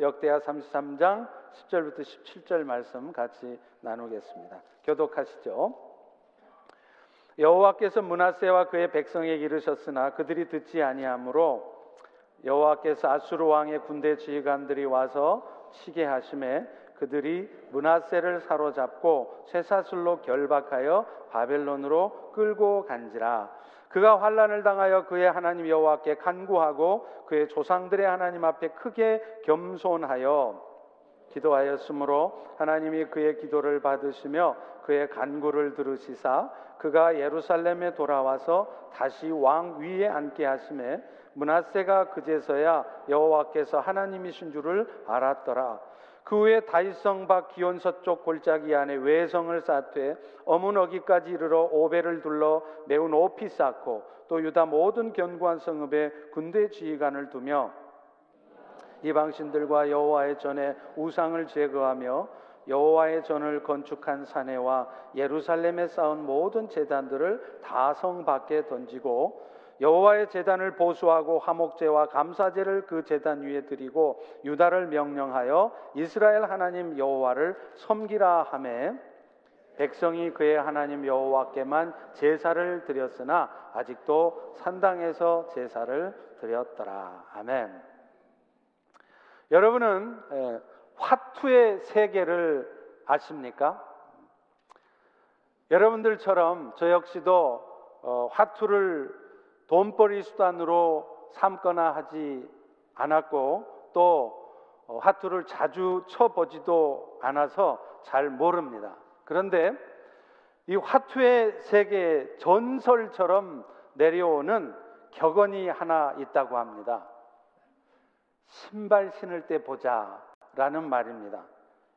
역대하 33장 10절부터 17절 말씀 같이 나누겠습니다. 교독하시죠. 여호와께서 문하세와 그의 백성에게 이르셨으나 그들이 듣지 아니하므로 여호와께서 아수르 왕의 군대 지휘관들이 와서 치게 하심에 그들이 문하세를 사로잡고 쇠사슬로 결박하여 바벨론으로 끌고 간지라 그가 환란을 당하여 그의 하나님 여호와께 간구하고 그의 조상들의 하나님 앞에 크게 겸손하여 기도하였으므로 하나님이 그의 기도를 받으시며 그의 간구를 들으시사 그가 예루살렘에 돌아와서 다시 왕 위에 앉게 하심에 문하세가 그제서야 여호와께서 하나님이신 줄을 알았더라. 그 후에 다윗성 밖 기온 서쪽 골짜기 안에 외성을 쌓되 어문어기까지 이르러 오배를 둘러 매우 높이 쌓고 또 유다 모든 견고한 성읍에 군대 지휘관을 두며 이방신들과 여호와의 전에 우상을 제거하며 여호와의 전을 건축한 사내와 예루살렘에 쌓은 모든 제단들을 다 성 밖에 던지고 여호와의 제단을 보수하고 화목제와 감사제를 그 제단 위에 드리고 유다를 명령하여 이스라엘 하나님 여호와를 섬기라 하매 백성이 그의 하나님 여호와께만 제사를 드렸으나 아직도 산당에서 제사를 드렸더라. 아멘. 여러분은 화투의 세계를 아십니까? 여러분들처럼 저 역시도 어, 화투를 돈벌이 수단으로 삼거나 하지 않았고 또 어, 화투를 자주 쳐보지도 않아서 잘 모릅니다. 그런데 이 화투의 세계 전설처럼 내려오는 격언이 하나 있다고 합니다. 신발 신을 때 보자 라는 말입니다.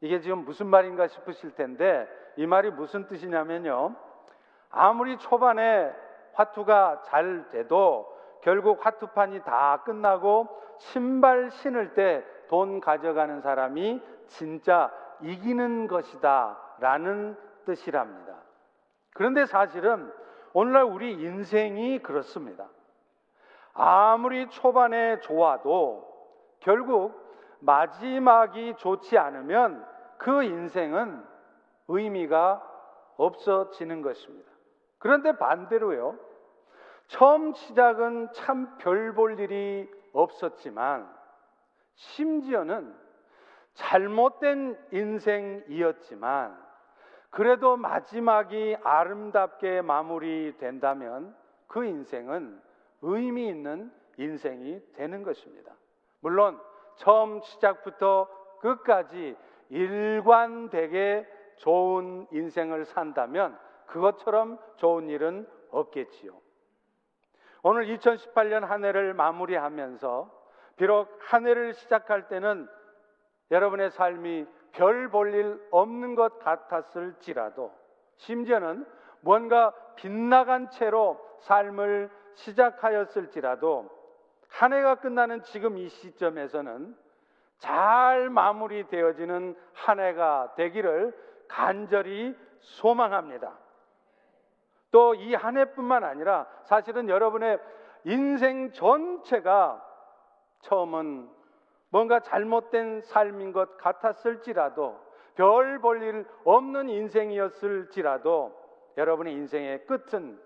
이게 지금 무슨 말인가 싶으실 텐데 이 말이 무슨 뜻이냐면요. 아무리 초반에 화투가 잘 돼도 결국 화투판이 다 끝나고 신발 신을 때 돈 가져가는 사람이 진짜 이기는 것이다 라는 뜻이랍니다. 그런데 사실은 오늘날 우리 인생이 그렇습니다. 아무리 초반에 좋아도 결국 마지막이 좋지 않으면 그 인생은 의미가 없어지는 것입니다. 그런데 반대로요. 처음 시작은 참 별 볼 일이 없었지만 심지어는 잘못된 인생이었지만 그래도 마지막이 아름답게 마무리된다면 그 인생은 의미 있는 인생이 되는 것입니다. 물론 처음 시작부터 끝까지 일관되게 좋은 인생을 산다면 그것처럼 좋은 일은 없겠지요. 오늘 2018년 한 해를 마무리하면서 비록 한 해를 시작할 때는 여러분의 삶이 별 볼 일 없는 것 같았을지라도 심지어는 뭔가 빗나간 채로 삶을 시작하였을지라도 한 해가 끝나는 지금 이 시점에서는 잘 마무리되어지는 한 해가 되기를 간절히 소망합니다. 또 이 한 해뿐만 아니라 사실은 여러분의 인생 전체가 처음은 뭔가 잘못된 삶인 것 같았을지라도 별 볼 일 없는 인생이었을지라도 여러분의 인생의 끝은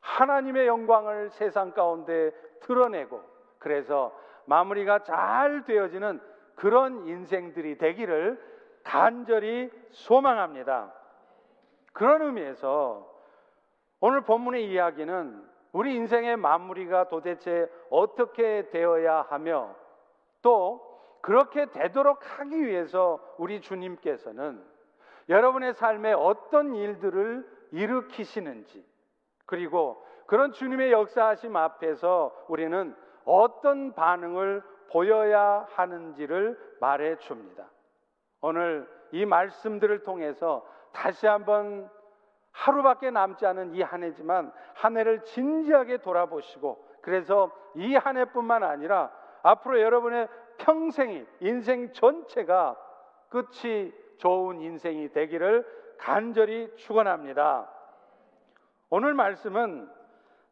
하나님의 영광을 세상 가운데 드러내고 그래서 마무리가 잘 되어지는 그런 인생들이 되기를 간절히 소망합니다. 그런 의미에서 오늘 본문의 이야기는 우리 인생의 마무리가 도대체 어떻게 되어야 하며 또 그렇게 되도록 하기 위해서 우리 주님께서는 여러분의 삶에 어떤 일들을 일으키시는지 그리고 그런 주님의 역사하심 앞에서 우리는 어떤 반응을 보여야 하는지를 말해 줍니다. 오늘 이 말씀들을 통해서 다시 한번 하루밖에 남지 않은 이 한 해지만 한 해를 진지하게 돌아보시고 그래서 이 한 해뿐만 아니라 앞으로 여러분의 평생이 인생 전체가 끝이 좋은 인생이 되기를 간절히 축원합니다. 오늘 말씀은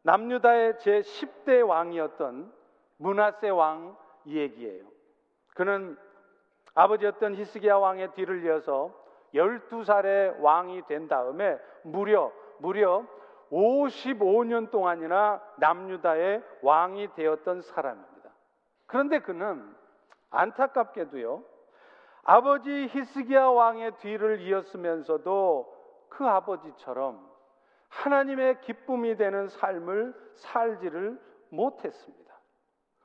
남유다의 제 10대 왕이었던 문하세 왕 얘기예요. 그는 아버지였던 히스기야 왕의 뒤를 이어서 12살의 왕이 된 다음에 무려 무려 55년 동안이나 남유다의 왕이 되었던 사람입니다. 그런데 그는 안타깝게도요. 아버지 히스기야 왕의 뒤를 이었으면서도 그 아버지처럼 하나님의 기쁨이 되는 삶을 살지를 못했습니다.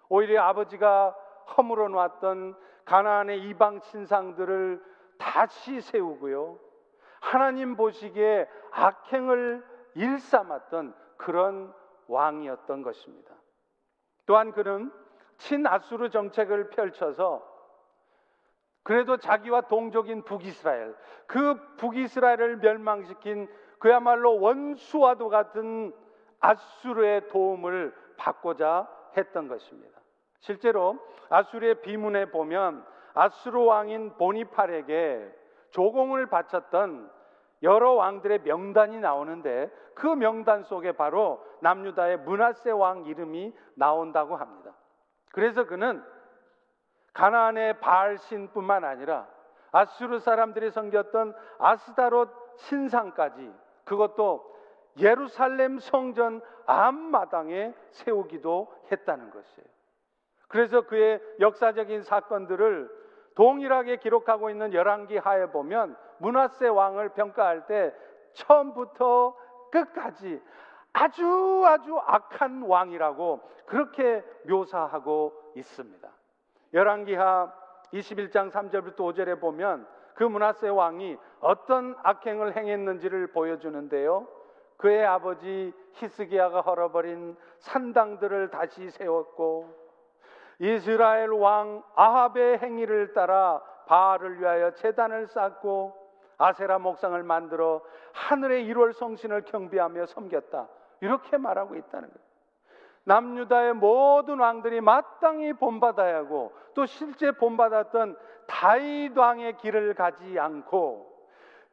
오히려 아버지가 허물어 놨던 가나안의 이방 신상들을 다시 세우고요. 하나님 보시기에 악행을 일삼았던 그런 왕이었던 것입니다. 또한 그는 친아수르 정책을 펼쳐서 그래도 자기와 동족인 북이스라엘, 그 북이스라엘을 멸망시킨 그야말로 원수와도 같은 아수르의 도움을 받고자 했던 것입니다. 실제로 아수르의 비문에 보면 아수르 왕인 보니팔에게 조공을 바쳤던 여러 왕들의 명단이 나오는데 그 명단 속에 바로 남유다의 문하세 왕 이름이 나온다고 합니다. 그래서 그는 가나안의 바알 신뿐만 아니라 아수르 사람들이 섬겼던 아스다롯 신상까지 그것도 예루살렘 성전 앞마당에 세우기도 했다는 것이에요. 그래서 그의 역사적인 사건들을 동일하게 기록하고 있는 열왕기 하에 보면 문하세 왕을 평가할 때 처음부터 끝까지 아주 아주 악한 왕이라고 그렇게 묘사하고 있습니다. 열왕기하 21장 3절부터 5절에 보면 그 문하세 왕이 어떤 악행을 행했는지를 보여주는데요. 그의 아버지 히스기야가 헐어버린 산당들을 다시 세웠고 이스라엘 왕 아합의 행위를 따라 바알을 위하여 제단을 쌓고 아세라 목상을 만들어 하늘의 1월 성신을 경배하며 섬겼다. 이렇게 말하고 있다는 거예요. 남유다의 모든 왕들이 마땅히 본받아야 하고 또 실제 본받았던 다윗 왕의 길을 가지 않고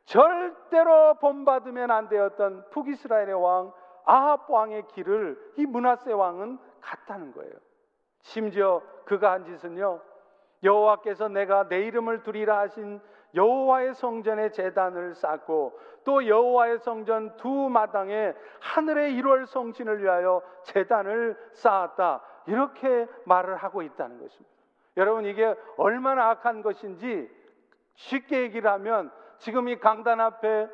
절대로 본받으면 안 되었던 북이스라엘의 왕 아합 왕의 길을 이 문하세 왕은 갔다는 거예요. 심지어 그가 한 짓은요. 여호와께서 내가 내 이름을 두리라 하신 여호와의 성전에 제단을 쌓고 또 여호와의 성전 두 마당에 하늘의 일월 성신을 위하여 제단을 쌓았다. 이렇게 말을 하고 있다는 것입니다. 여러분 이게 얼마나 악한 것인지 쉽게 얘기를 하면 지금 이 강단 앞에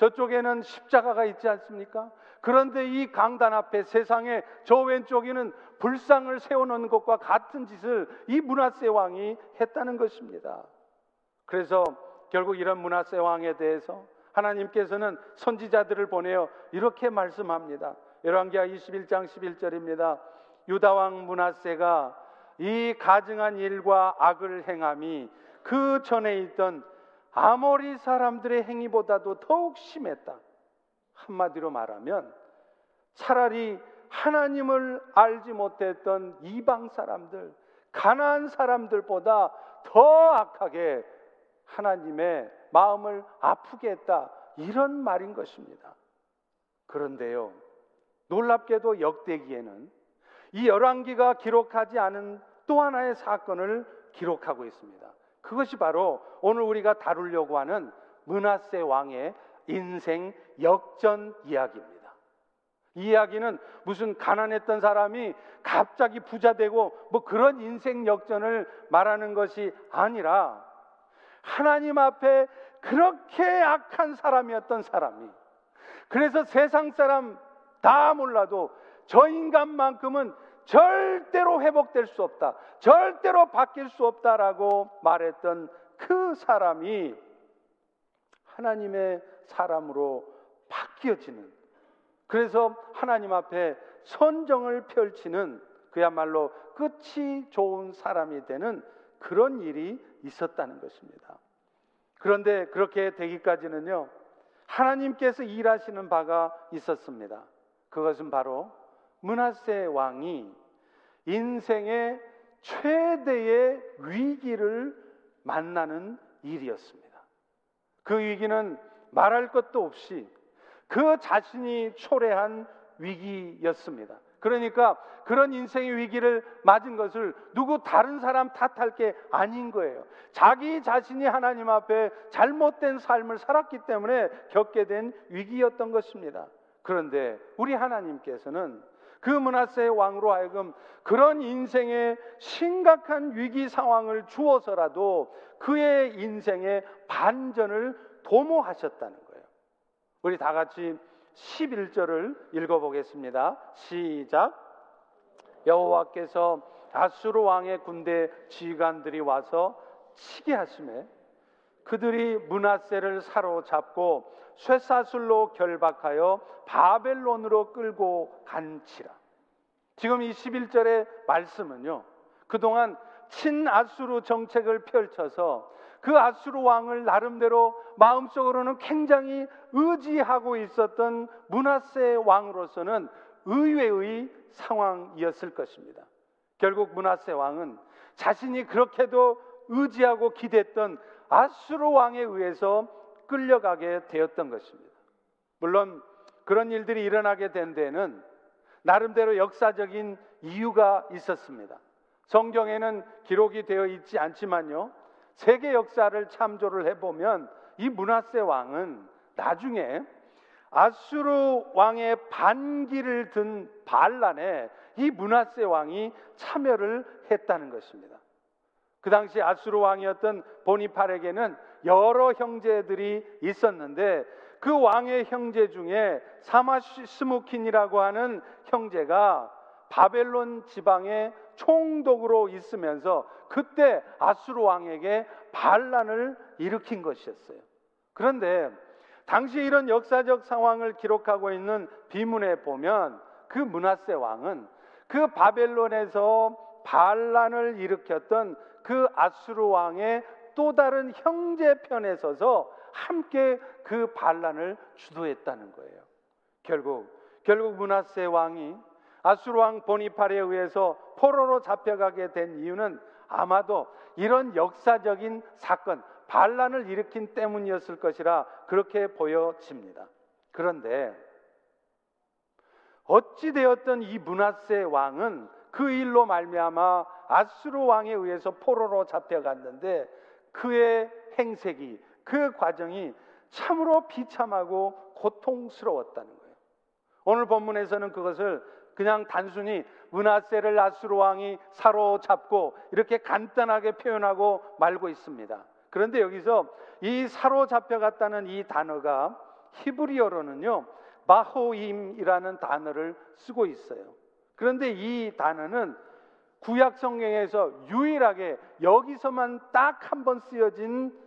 저쪽에는 십자가가 있지 않습니까? 그런데 이 강단 앞에 세상에 저 왼쪽에는 불상을 세워놓는 것과 같은 짓을 이 문하세 왕이 했다는 것입니다. 그래서 결국 이런 문하세 왕에 대해서 하나님께서는 선지자들을 보내어 이렇게 말씀합니다. 열왕기하 21장 11절입니다. 유다 왕 문하세가 이 가증한 일과 악을 행함이 그 전에 있던 아모리 사람들의 행위보다도 더욱 심했다. 한마디로 말하면 차라리 하나님을 알지 못했던 이방 사람들, 가난한 사람들보다 더 악하게 하나님의 마음을 아프게 했다. 이런 말인 것입니다. 그런데요, 놀랍게도 역대기에는 이 열왕기가 기록하지 않은 또 하나의 사건을 기록하고 있습니다. 그것이 바로 오늘 우리가 다루려고 하는 문하세 왕의 인생 역전 이야기입니다. 이 이야기는 무슨 가난했던 사람이 갑자기 부자 되고 뭐 그런 인생 역전을 말하는 것이 아니라 하나님 앞에 그렇게 악한 사람이었던 사람이 그래서 세상 사람 다 몰라도 저 인간만큼은 절대로 회복될 수 없다. 절대로 바뀔 수 없다라고 말했던 그 사람이 하나님의 사람으로 바뀌어지는 그래서 하나님 앞에 선정을 펼치는 그야말로 끝이 좋은 사람이 되는 그런 일이 있었다는 것입니다. 그런데 그렇게 되기까지는요, 하나님께서 일하시는 바가 있었습니다. 그것은 바로 문하세 왕이 인생의 최대의 위기를 만나는 일이었습니다. 그 위기는 말할 것도 없이 그 자신이 초래한 위기였습니다. 그러니까 그런 인생의 위기를 맞은 것을 누구 다른 사람 탓할 게 아닌 거예요. 자기 자신이 하나님 앞에 잘못된 삶을 살았기 때문에 겪게 된 위기였던 것입니다. 그런데 우리 하나님께서는 그 문하세의 왕으로 하여금 그런 인생의 심각한 위기 상황을 주어서라도 그의 인생의 반전을 도모하셨다는 거예요. 우리 다 같이 11절을 읽어보겠습니다. 시작. 여호와께서 아수르 왕의 군대 지휘관들이 와서 치게 하심에 그들이 문하세를 사로잡고 쇠사슬로 결박하여 바벨론으로 끌고 간치라. 지금 이 11절의 말씀은요. 그동안 친아수르 정책을 펼쳐서 그 아수르 왕을 나름대로 마음속으로는 굉장히 의지하고 있었던 문하세 왕으로서는 의외의 상황이었을 것입니다. 결국 문하세 왕은 자신이 그렇게도 의지하고 기댔던 아수르 왕에 의해서 끌려가게 되었던 것입니다. 물론 그런 일들이 일어나게 된 데는 나름대로 역사적인 이유가 있었습니다. 성경에는 기록이 되어 있지 않지만요. 세계 역사를 참조를 해보면 이 문하세 왕은 나중에 아수르 왕의 반기를 든 반란에 이 문하세 왕이 참여를 했다는 것입니다. 그 당시 아수르 왕이었던 보니팔에게는 여러 형제들이 있었는데 그 왕의 형제 중에 사마스무킨이라고 하는 형제가 바벨론 지방의 총독으로 있으면서 그때 아수르 왕에게 반란을 일으킨 것이었어요. 그런데 당시 이런 역사적 상황을 기록하고 있는 비문에 보면 그 문하세 왕은 그 바벨론에서 반란을 일으켰던 그 아수르 왕의 또 다른 형제 편에 서서 함께 그 반란을 주도했다는 거예요. 결국 결국 문하세 왕이 아수르 왕 보니팔에 의해서 포로로 잡혀가게 된 이유는 아마도 이런 역사적인 사건, 반란을 일으킨 때문이었을 것이라 그렇게 보여집니다. 그런데 어찌 되었던 이 문하세 왕은 그 일로 말미암아 아수르 왕에 의해서 포로로 잡혀갔는데 그의 행색이 그 과정이 참으로 비참하고 고통스러웠다는 거예요. 오늘 본문에서는 그것을 그냥 단순히 문하세를 아수르 왕이 사로잡고 이렇게 간단하게 표현하고 말고 있습니다. 그런데 여기서 이 사로잡혀갔다는 이 단어가 히브리어로는요 마호임이라는 단어를 쓰고 있어요. 그런데 이 단어는 구약 성경에서 유일하게 여기서만 딱 한 번 쓰여진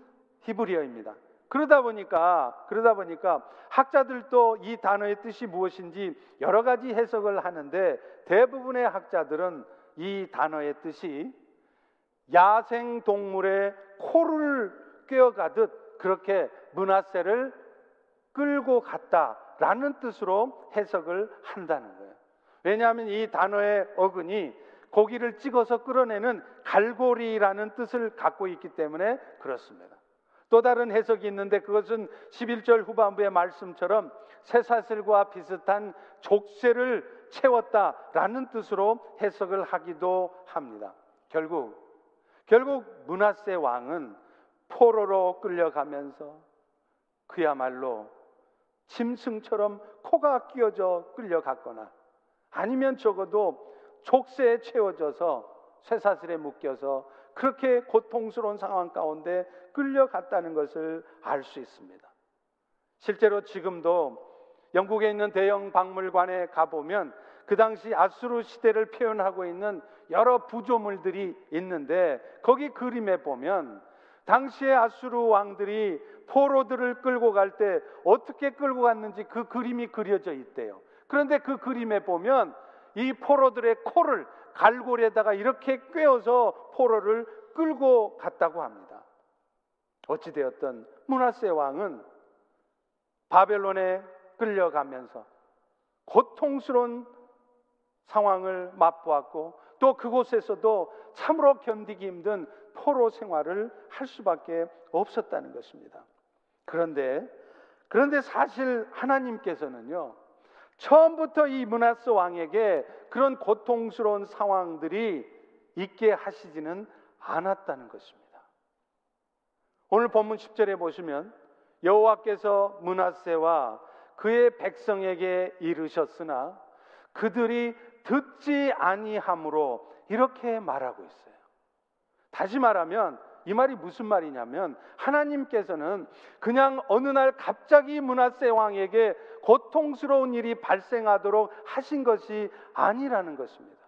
히브리어입니다. 그러다 보니까 그러다 보니까 학자들도 이 단어의 뜻이 무엇인지 여러 가지 해석을 하는데 대부분의 학자들은 이 단어의 뜻이 야생 동물의 코를 꿰어가듯 그렇게 문하세를 끌고 갔다라는 뜻으로 해석을 한다는 거예요. 왜냐하면 이 단어의 어근이 고기를 찍어서 끌어내는 갈고리라는 뜻을 갖고 있기 때문에 그렇습니다. 또 다른 해석이 있는데 그것은 11절 후반부의 말씀처럼 쇠사슬과 비슷한 족쇄를 채웠다라는 뜻으로 해석을 하기도 합니다. 결국 결국 문하세 왕은 포로로 끌려가면서 그야말로 짐승처럼 코가 끼어져 끌려갔거나 아니면 적어도 족쇄에 채워져서 쇠사슬에 묶여서 그렇게 고통스러운 상황 가운데 끌려갔다는 것을 알 수 있습니다. 실제로 지금도 영국에 있는 대형 박물관에 가보면 그 당시 아수르 시대를 표현하고 있는 여러 부조물들이 있는데 거기 그림에 보면 당시의 아수르 왕들이 포로들을 끌고 갈 때 어떻게 끌고 갔는지 그 그림이 그려져 있대요. 그런데 그 그림에 보면 이 포로들의 코를 갈고리에다가 이렇게 꿰어서 포로를 끌고 갔다고 합니다. 어찌되었던 문하세 왕은 바벨론에 끌려가면서 고통스러운 상황을 맛보았고 또 그곳에서도 참으로 견디기 힘든 포로 생활을 할 수밖에 없었다는 것입니다. 그런데 그런데 사실 하나님께서는요. 처음부터 이 문하스 왕에게 그런 고통스러운 상황들이 있게 하시지는 않았다는 것입니다. 오늘 본문 10절에 보시면 여호와께서 문하세와 그의 백성에게 이르셨으나 그들이 듣지 아니함으로 이렇게 말하고 있어요. 다시 말하면 이 말이 무슨 말이냐면 하나님께서는 그냥 어느 날 갑자기 문하세 왕에게 고통스러운 일이 발생하도록 하신 것이 아니라는 것입니다.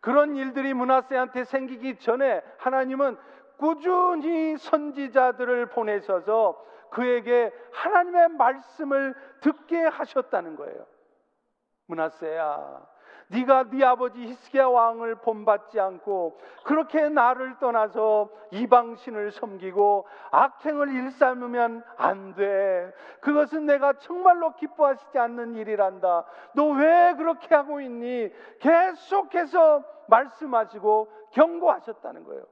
그런 일들이 문하세한테 생기기 전에 하나님은 꾸준히 선지자들을 보내셔서 그에게 하나님의 말씀을 듣게 하셨다는 거예요. 문하세야, 네가 네 아버지 히스기야 왕을 본받지 않고 그렇게 나를 떠나서 이방 신을 섬기고 악행을 일삼으면 안 돼. 그것은 내가 정말로 기뻐하시지 않는 일이란다. 너 왜 그렇게 하고 있니? 계속해서 말씀하시고 경고하셨다는 거예요.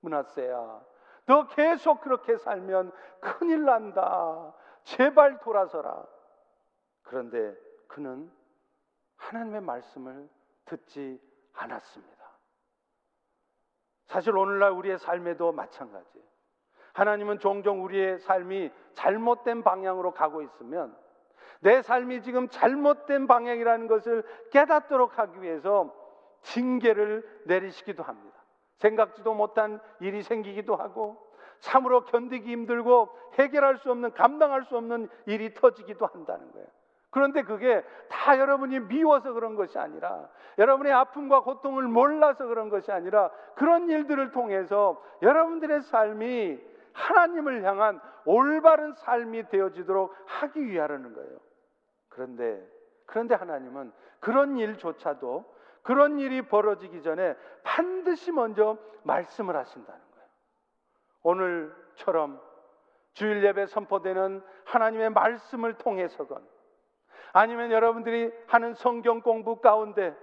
문하세야. 너 계속 그렇게 살면 큰일 난다. 제발 돌아서라. 그런데 그는 하나님의 말씀을 듣지 않았습니다. 사실 오늘날 우리의 삶에도 마찬가지예요. 하나님은 종종 우리의 삶이 잘못된 방향으로 가고 있으면 내 삶이 지금 잘못된 방향이라는 것을 깨닫도록 하기 위해서 징계를 내리시기도 합니다. 생각지도 못한 일이 생기기도 하고 참으로 견디기 힘들고 해결할 수 없는 감당할 수 없는 일이 터지기도 한다는 거예요. 그런데 그게 다 여러분이 미워서 그런 것이 아니라 여러분의 아픔과 고통을 몰라서 그런 것이 아니라 그런 일들을 통해서 여러분들의 삶이 하나님을 향한 올바른 삶이 되어지도록 하기 위하라는 거예요. 그런데 그런데 하나님은 그런 일조차도 그런 일이 벌어지기 전에 반드시 먼저 말씀을 하신다는 거예요. 오늘처럼 주일 예배 선포되는 하나님의 말씀을 통해서건 아니면 여러분들이 하는 성경 공부 가운데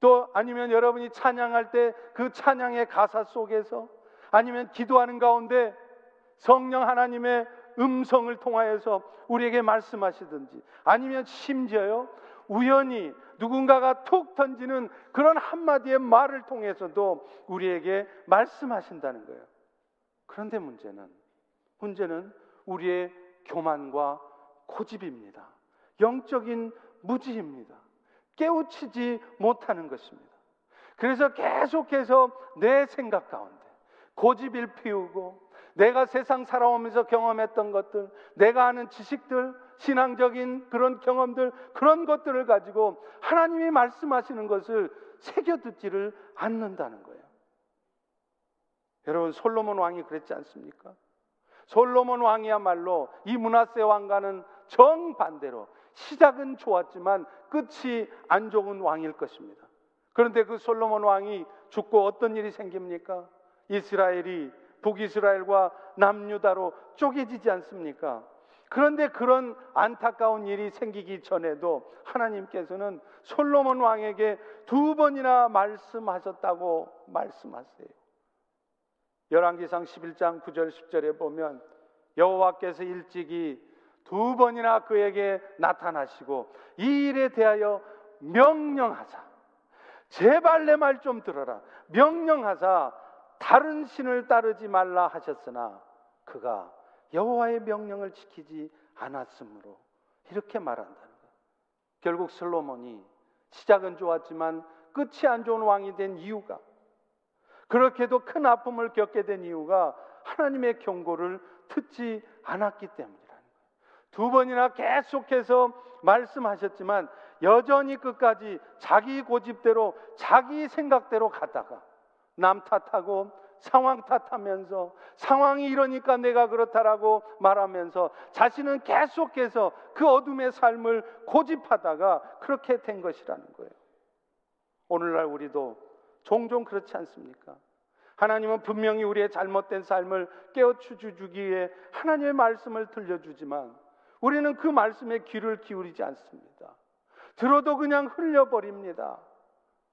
또 아니면 여러분이 찬양할 때 그 찬양의 가사 속에서 아니면 기도하는 가운데 성령 하나님의 음성을 통하여서 우리에게 말씀하시든지 아니면 심지어요 우연히 누군가가 툭 던지는 그런 한마디의 말을 통해서도 우리에게 말씀하신다는 거예요. 그런데 문제는 문제는 우리의 교만과 고집입니다. 영적인 무지입니다. 깨우치지 못하는 것입니다. 그래서 계속해서 내 생각 가운데 고집을 피우고 내가 세상 살아오면서 경험했던 것들, 내가 아는 지식들, 신앙적인 그런 경험들, 그런 것들을 가지고 하나님이 말씀하시는 것을 새겨 듣지를 않는다는 거예요. 여러분, 솔로몬 왕이 그랬지 않습니까? 솔로몬 왕이야말로 이 문하세 왕과는 정반대로 시작은 좋았지만 끝이 안 좋은 왕일 것입니다. 그런데 그 솔로몬 왕이 죽고 어떤 일이 생깁니까? 이스라엘이 북이스라엘과 남유다로 쪼개지지 않습니까? 그런데 그런 안타까운 일이 생기기 전에도 하나님께서는 솔로몬 왕에게 두 번이나 말씀하셨다고 말씀하세요. 열왕기상 11장 9절 10절에 보면 여호와께서 일찍이 두 번이나 그에게 나타나시고 이 일에 대하여 명령하자. 제발 내 말 좀 들어라. 명령하자 다른 신을 따르지 말라 하셨으나 그가 여호와의 명령을 지키지 않았으므로 이렇게 말한다는 거예요. 결국 솔로몬이 시작은 좋았지만 끝이 안 좋은 왕이 된 이유가 그렇게도 큰 아픔을 겪게 된 이유가 하나님의 경고를 듣지 않았기 때문이라는 거예요. 두 번이나 계속해서 말씀하셨지만 여전히 끝까지 자기 고집대로 자기 생각대로 가다가 남 탓하고 상황 탓하면서 상황이 이러니까 내가 그렇다라고 말하면서 자신은 계속해서 그 어둠의 삶을 고집하다가 그렇게 된 것이라는 거예요. 오늘날 우리도 종종 그렇지 않습니까? 하나님은 분명히 우리의 잘못된 삶을 깨우쳐 주기 위해 하나님의 말씀을 들려주지만 우리는 그 말씀에 귀를 기울이지 않습니다. 들어도 그냥 흘려버립니다.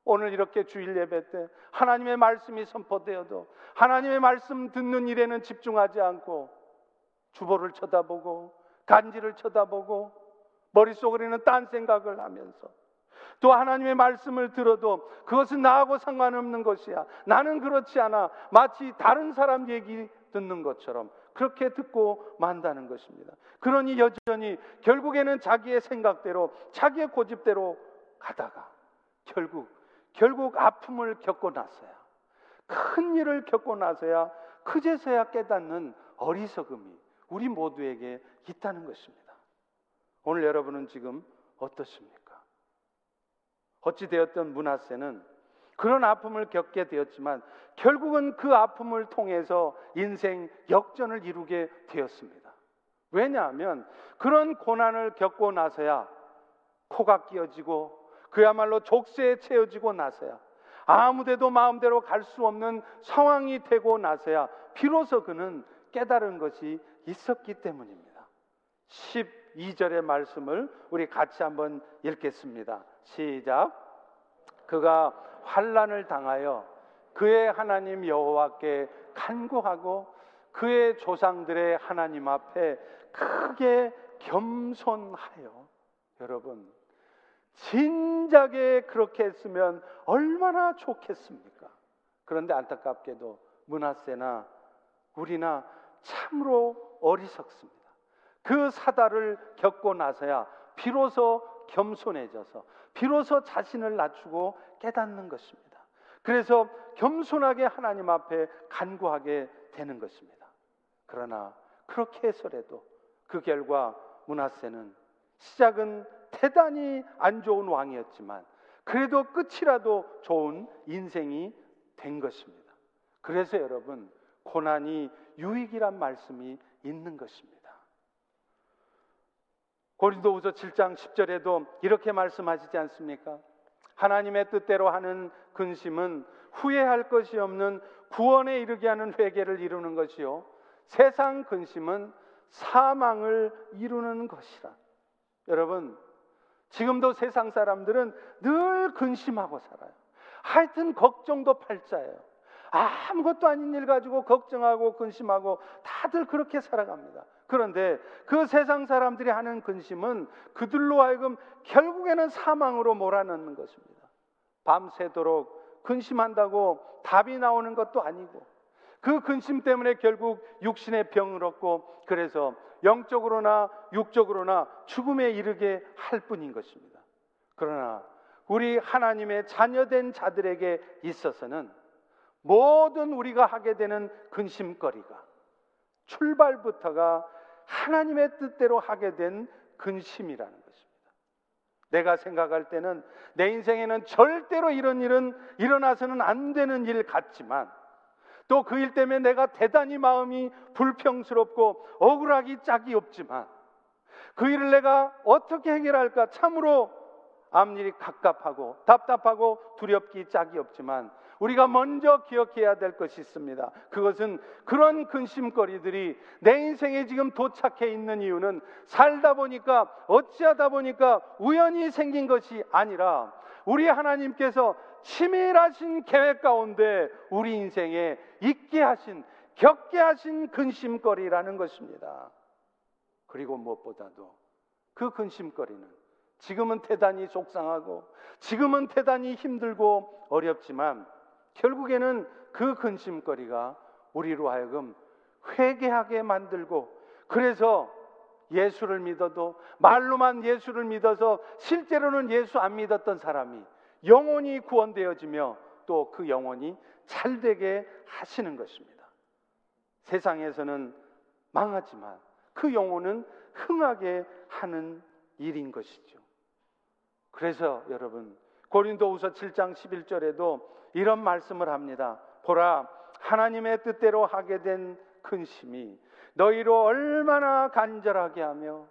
오늘 이렇게 주일 예배 때 하나님의 말씀이 선포되어도 하나님의 말씀 듣는 일에는 집중하지 않고 주보를 쳐다보고 간지를 쳐다보고 머릿속으로는 딴 생각을 하면서 또 하나님의 말씀을 들어도 그것은 나하고 상관없는 것이야. 나는 그렇지 않아. 마치 다른 사람 얘기 듣는 것처럼 그렇게 듣고 만다는 것입니다. 그러니 여전히 결국에는 자기의 생각대로 자기의 고집대로 가다가 결국 결국 아픔을 겪고 나서야 큰 일을 겪고 나서야 그제서야 깨닫는 어리석음이 우리 모두에게 있다는 것입니다. 오늘 여러분은 지금 어떻습니까? 어찌 되었던 문하세는 그런 아픔을 겪게 되었지만 결국은 그 아픔을 통해서 인생 역전을 이루게 되었습니다. 왜냐하면 그런 고난을 겪고 나서야 코가 끼어지고 그야말로 족쇄에 채워지고 나서야 아무데도 마음대로 갈 수 없는 상황이 되고 나서야 비로소 그는 깨달은 것이 있었기 때문입니다. 12절의 말씀을 우리 같이 한번 읽겠습니다. 시작. 그가 환란을 당하여 그의 하나님 여호와께 간구하고 그의 조상들의 하나님 앞에 크게 겸손하여 여러분 진작에 그렇게 했으면 얼마나 좋겠습니까? 그런데 안타깝게도 문하세나 우리나 참으로 어리석습니다. 그 사달을 겪고 나서야 비로소 겸손해져서 비로소 자신을 낮추고 깨닫는 것입니다. 그래서 겸손하게 하나님 앞에 간구하게 되는 것입니다. 그러나 그렇게 해서라도 그 결과 문하세는 시작은 대단히 안 좋은 왕이었지만 그래도 끝이라도 좋은 인생이 된 것입니다. 그래서 여러분 고난이 유익이란 말씀이 있는 것입니다. 고린도후서 7장 10절에도 이렇게 말씀하시지 않습니까? 하나님의 뜻대로 하는 근심은 후회할 것이 없는 구원에 이르게 하는 회개를 이루는 것이요 세상 근심은 사망을 이루는 것이라. 여러분, 지금도 세상 사람들은 늘 근심하고 살아요. 하여튼 걱정도 팔자예요. 아무것도 아닌 일 가지고 걱정하고 근심하고 다들 그렇게 살아갑니다. 그런데 그 세상 사람들이 하는 근심은 그들로 하여금 결국에는 사망으로 몰아넣는 것입니다. 밤새도록 근심한다고 답이 나오는 것도 아니고 그 근심 때문에 결국 육신의 병을 얻고 그래서 영적으로나 육적으로나 죽음에 이르게 할 뿐인 것입니다. 그러나 우리 하나님의 자녀된 자들에게 있어서는 모든 우리가 하게 되는 근심거리가 출발부터가 하나님의 뜻대로 하게 된 근심이라는 것입니다. 내가 생각할 때는 내 인생에는 절대로 이런 일은 일어나서는 안 되는 일 같지만 또 그 일 때문에 내가 대단히 마음이 불평스럽고 억울하기 짝이 없지만 그 일을 내가 어떻게 해결할까 참으로 앞일이 갑갑하고 답답하고 두렵기 짝이 없지만 우리가 먼저 기억해야 될 것이 있습니다. 그것은 그런 근심거리들이 내 인생에 지금 도착해 있는 이유는 살다 보니까 어찌하다 보니까 우연히 생긴 것이 아니라 우리 하나님께서 치밀하신 계획 가운데 우리 인생에 있게 하신 겪게 하신 근심거리라는 것입니다. 그리고 무엇보다도 그 근심거리는 지금은 대단히 속상하고 지금은 대단히 힘들고 어렵지만 결국에는 그 근심거리가 우리로 하여금 회개하게 만들고 그래서 예수를 믿어도 말로만 예수를 믿어서 실제로는 예수 안 믿었던 사람이 영원히 구원되어지며 또 그 영혼이 잘 되게 하시는 것입니다. 세상에서는 망하지만 그 영혼은 흥하게 하는 일인 것이죠. 그래서 여러분 고린도후서 7장 11절에도 이런 말씀을 합니다. 보라 하나님의 뜻대로 하게 된 근심이 너희로 얼마나 간절하게 하며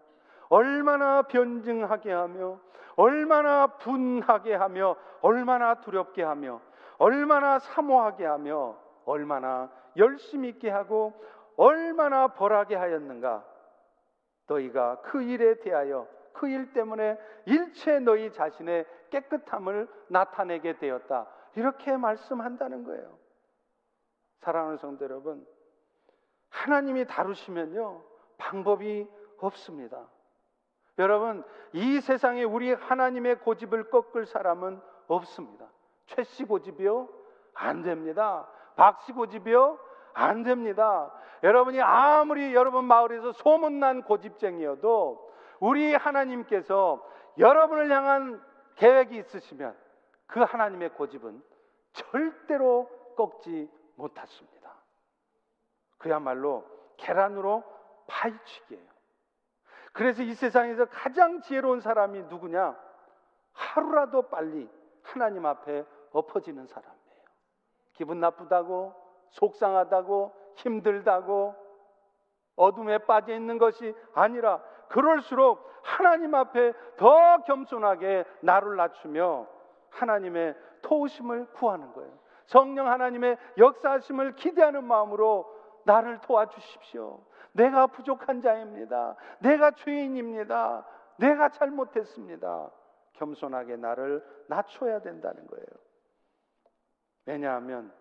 얼마나 변증하게 하며 얼마나 분하게 하며 얼마나 두렵게 하며 얼마나 사모하게 하며 얼마나 열심히 있게 하고 얼마나 벌하게 하였는가 너희가 그 일에 대하여 그 일 때문에 일체 너희 자신의 깨끗함을 나타내게 되었다. 이렇게 말씀한다는 거예요. 사랑하는 성도 여러분, 하나님이 다루시면요, 방법이 없습니다. 여러분, 이 세상에 우리 하나님의 고집을 꺾을 사람은 없습니다. 최씨 고집이요? 안 됩니다. 박씨 고집이요? 안 됩니다. 여러분이 아무리 여러분 마을에서 소문난 고집쟁이여도 우리 하나님께서 여러분을 향한 계획이 있으시면 그 하나님의 고집은 절대로 꺾지 못하십니다. 그야말로 계란으로 파헤치기예요. 그래서 이 세상에서 가장 지혜로운 사람이 누구냐? 하루라도 빨리 하나님 앞에 엎어지는 사람이에요. 기분 나쁘다고, 속상하다고, 힘들다고, 어둠에 빠져 있는 것이 아니라 그럴수록 하나님 앞에 더 겸손하게 나를 낮추며 하나님의 도우심을 구하는 거예요. 성령 하나님의 역사하심을 기대하는 마음으로 나를 도와주십시오. 내가 부족한 자입니다. 내가 죄인입니다. 내가 잘못했습니다. 겸손하게 나를 낮춰야 된다는 거예요. 왜냐하면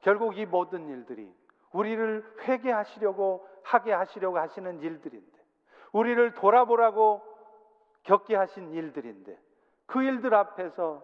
결국 이 모든 일들이 우리를 회개하시려고 하게 하시려고 하시는 일들인데 우리를 돌아보라고 겪게 하신 일들인데 그 일들 앞에서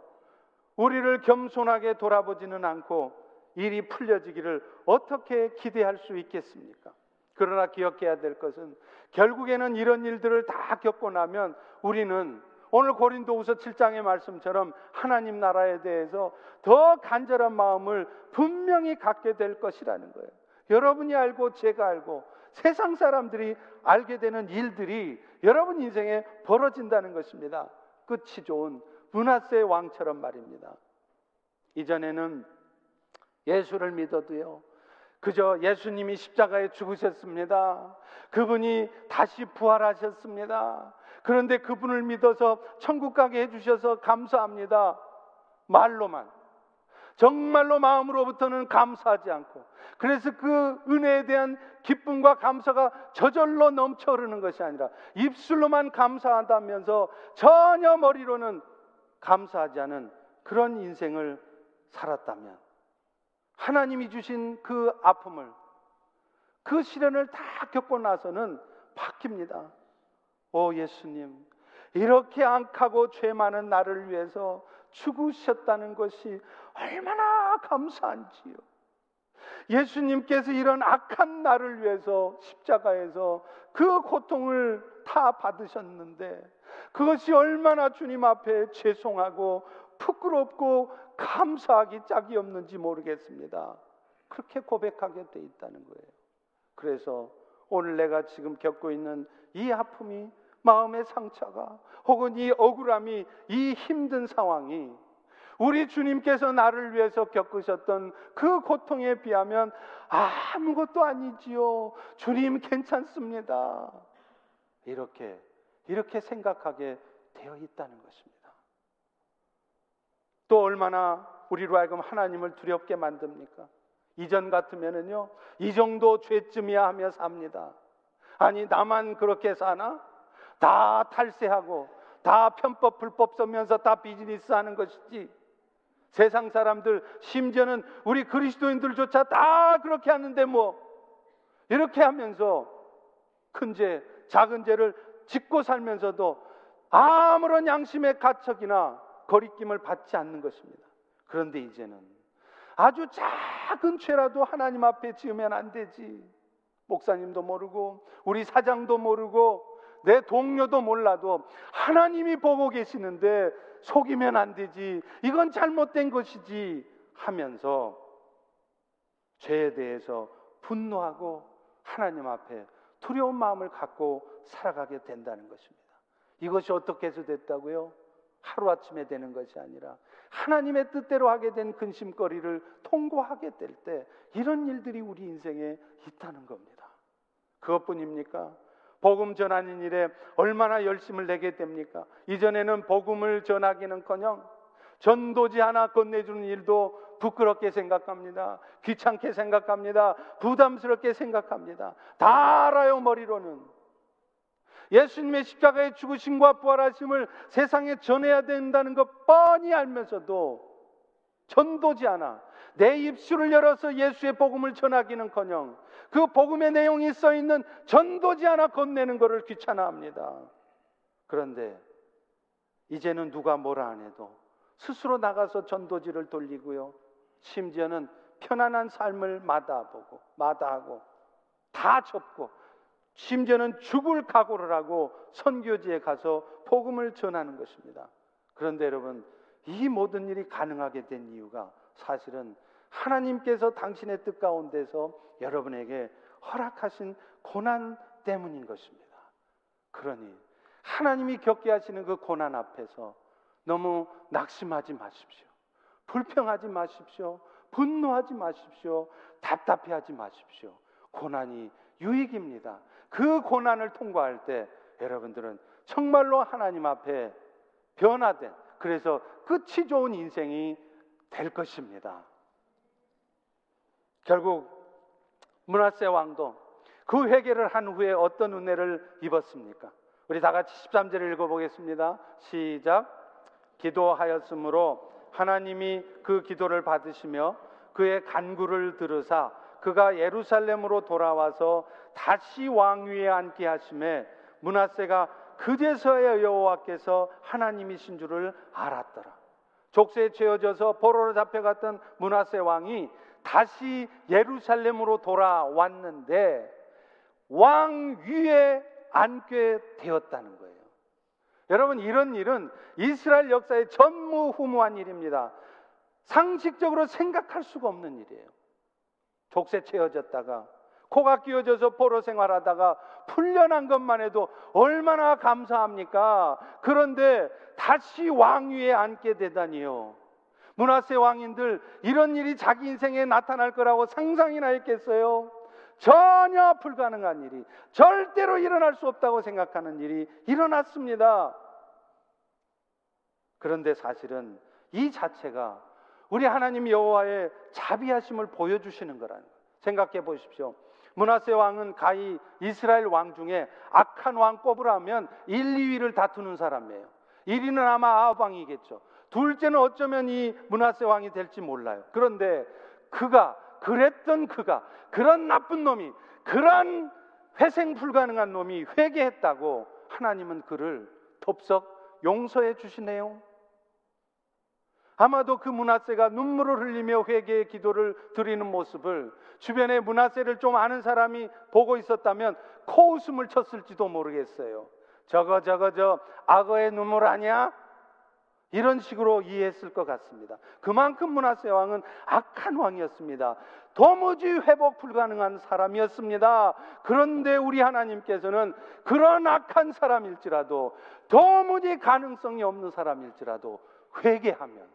우리를 겸손하게 돌아보지는 않고 일이 풀려지기를 어떻게 기대할 수 있겠습니까? 그러나 기억해야 될 것은 결국에는 이런 일들을 다 겪고 나면 우리는 오늘 고린도후서 7장의 말씀처럼 하나님 나라에 대해서 더 간절한 마음을 분명히 갖게 될 것이라는 거예요. 여러분이 알고 제가 알고 세상 사람들이 알게 되는 일들이 여러분 인생에 벌어진다는 것입니다. 끝이 좋은 문하세 왕처럼 말입니다. 이전에는 예수를 믿어도요. 그저 예수님이 십자가에 죽으셨습니다. 그분이 다시 부활하셨습니다. 그런데 그분을 믿어서 천국 가게 해주셔서 감사합니다. 말로만. 정말로 마음으로부터는 감사하지 않고 그래서 그 은혜에 대한 기쁨과 감사가 저절로 넘쳐 흐르는 것이 아니라 입술로만 감사한다면서 전혀 머리로는 감사하지 않은 그런 인생을 살았다면 하나님이 주신 그 아픔을 그 시련을 다 겪고 나서는 바뀝니다. 오 예수님, 이렇게 악하고 죄 많은 나를 위해서 죽으셨다는 것이 얼마나 감사한지요. 예수님께서 이런 악한 나를 위해서 십자가에서 그 고통을 다 받으셨는데 그것이 얼마나 주님 앞에 죄송하고 부끄럽고 감사하기 짝이 없는지 모르겠습니다. 그렇게 고백하게 돼 있다는 거예요. 그래서 오늘 내가 지금 겪고 있는 이 아픔이 마음의 상처가 혹은 이 억울함이 이 힘든 상황이 우리 주님께서 나를 위해서 겪으셨던 그 고통에 비하면 아무것도 아니지요. 주님 괜찮습니다. 이렇게 이렇게 생각하게 되어 있다는 것입니다. 또 얼마나 우리로 하여금 하나님을 두렵게 만듭니까? 이전 같으면은요, 이 정도 죄쯤이야 하며 삽니다. 아니, 나만 그렇게 사나? 다 탈세하고, 다 편법, 불법 쓰면서 다 비즈니스 하는 것이지. 세상 사람들, 심지어는 우리 그리스도인들조차 다 그렇게 하는데 뭐, 이렇게 하면서 큰 죄, 작은 죄를 짓고 살면서도 아무런 양심의 가책이나 거리낌을 받지 않는 것입니다. 그런데 이제는 아주 작은 죄라도 하나님 앞에 지으면 안 되지. 목사님도 모르고 우리 사장도 모르고 내 동료도 몰라도 하나님이 보고 계시는데 속이면 안 되지. 이건 잘못된 것이지 하면서 죄에 대해서 분노하고 하나님 앞에 두려운 마음을 갖고 살아가게 된다는 것입니다. 이것이 어떻게 해서 됐다고요? 하루아침에 되는 것이 아니라 하나님의 뜻대로 하게 된 근심거리를 통과하게 될 때 이런 일들이 우리 인생에 있다는 겁니다. 그것뿐입니까? 복음 전하는 일에 얼마나 열심을 내게 됩니까? 이전에는 복음을 전하기는커녕 전도지 하나 건네주는 일도 부끄럽게 생각합니다. 귀찮게 생각합니다. 부담스럽게 생각합니다. 다 알아요, 머리로는. 예수님의 십자가의 죽으심과 부활하심을 세상에 전해야 된다는 것 뻔히 알면서도 전도지 않아 내 입술을 열어서 예수의 복음을 전하기는커녕 그 복음의 내용이 써 있는 전도지 않아 건네는 것을 귀찮아합니다. 그런데 이제는 누가 뭐라 안 해도 스스로 나가서 전도지를 돌리고요. 심지어는 편안한 삶을 마다보고 마다하고 다 접고 심지어는 죽을 각오를 하고 선교지에 가서 복음을 전하는 것입니다. 그런데 여러분 이 모든 일이 가능하게 된 이유가 사실은 하나님께서 당신의 뜻 가운데서 여러분에게 허락하신 고난 때문인 것입니다. 그러니 하나님이 겪게 하시는 그 고난 앞에서 너무 낙심하지 마십시오. 불평하지 마십시오. 분노하지 마십시오. 답답해하지 마십시오. 고난이 유익입니다. 그 고난을 통과할 때 여러분들은 정말로 하나님 앞에 변화된 그래서 끝이 좋은 인생이 될 것입니다. 결국 문하세 왕도 그 회개를 한 후에 어떤 은혜를 입었습니까? 우리 다 같이 13절을 읽어보겠습니다. 시작. 기도하였으므로 하나님이 그 기도를 받으시며 그의 간구를 들으사 그가 예루살렘으로 돌아와서 다시 왕위에 앉게 하심에 문하세가 그제서야 여호와께서 하나님이신 줄을 알았더라. 족쇄에 채워져서 포로로 잡혀갔던 문하세 왕이 다시 예루살렘으로 돌아왔는데 왕 위에 앉게 되었다는 거예요. 여러분 이런 일은 이스라엘 역사의 전무후무한 일입니다. 상식적으로 생각할 수가 없는 일이에요. 족쇄 채워졌다가 코가 끼어져서 포로 생활하다가 풀려난 것만 해도 얼마나 감사합니까? 그런데 다시 왕위에 앉게 되다니요. 문하세 왕인들 이런 일이 자기 인생에 나타날 거라고 상상이나 했겠어요? 전혀 불가능한 일이 절대로 일어날 수 없다고 생각하는 일이 일어났습니다. 그런데 사실은 이 자체가 우리 하나님 여호와의 자비하심을 보여주시는 거라는 거예요. 생각해 보십시오. 문하세 왕은 가히 이스라엘 왕 중에 악한 왕 꼽으라면 1, 2위를 다투는 사람이에요. 1위는 아마 아합 왕이겠죠. 둘째는 어쩌면 이 문하세 왕이 될지 몰라요. 그런데 그가 그랬던 그가 그런 나쁜 놈이 그런 회생 불가능한 놈이 회개했다고 하나님은 그를 덥석 용서해 주시네요. 아마도 그 문하세가 눈물을 흘리며 회개의 기도를 드리는 모습을 주변에 문하세를 좀 아는 사람이 보고 있었다면 코웃음을 쳤을지도 모르겠어요. 저거 저거 저 악어의 눈물 아니야? 이런 식으로 이해했을 것 같습니다. 그만큼 문하세 왕은 악한 왕이었습니다. 도무지 회복 불가능한 사람이었습니다. 그런데 우리 하나님께서는 그런 악한 사람일지라도 도무지 가능성이 없는 사람일지라도 회개하면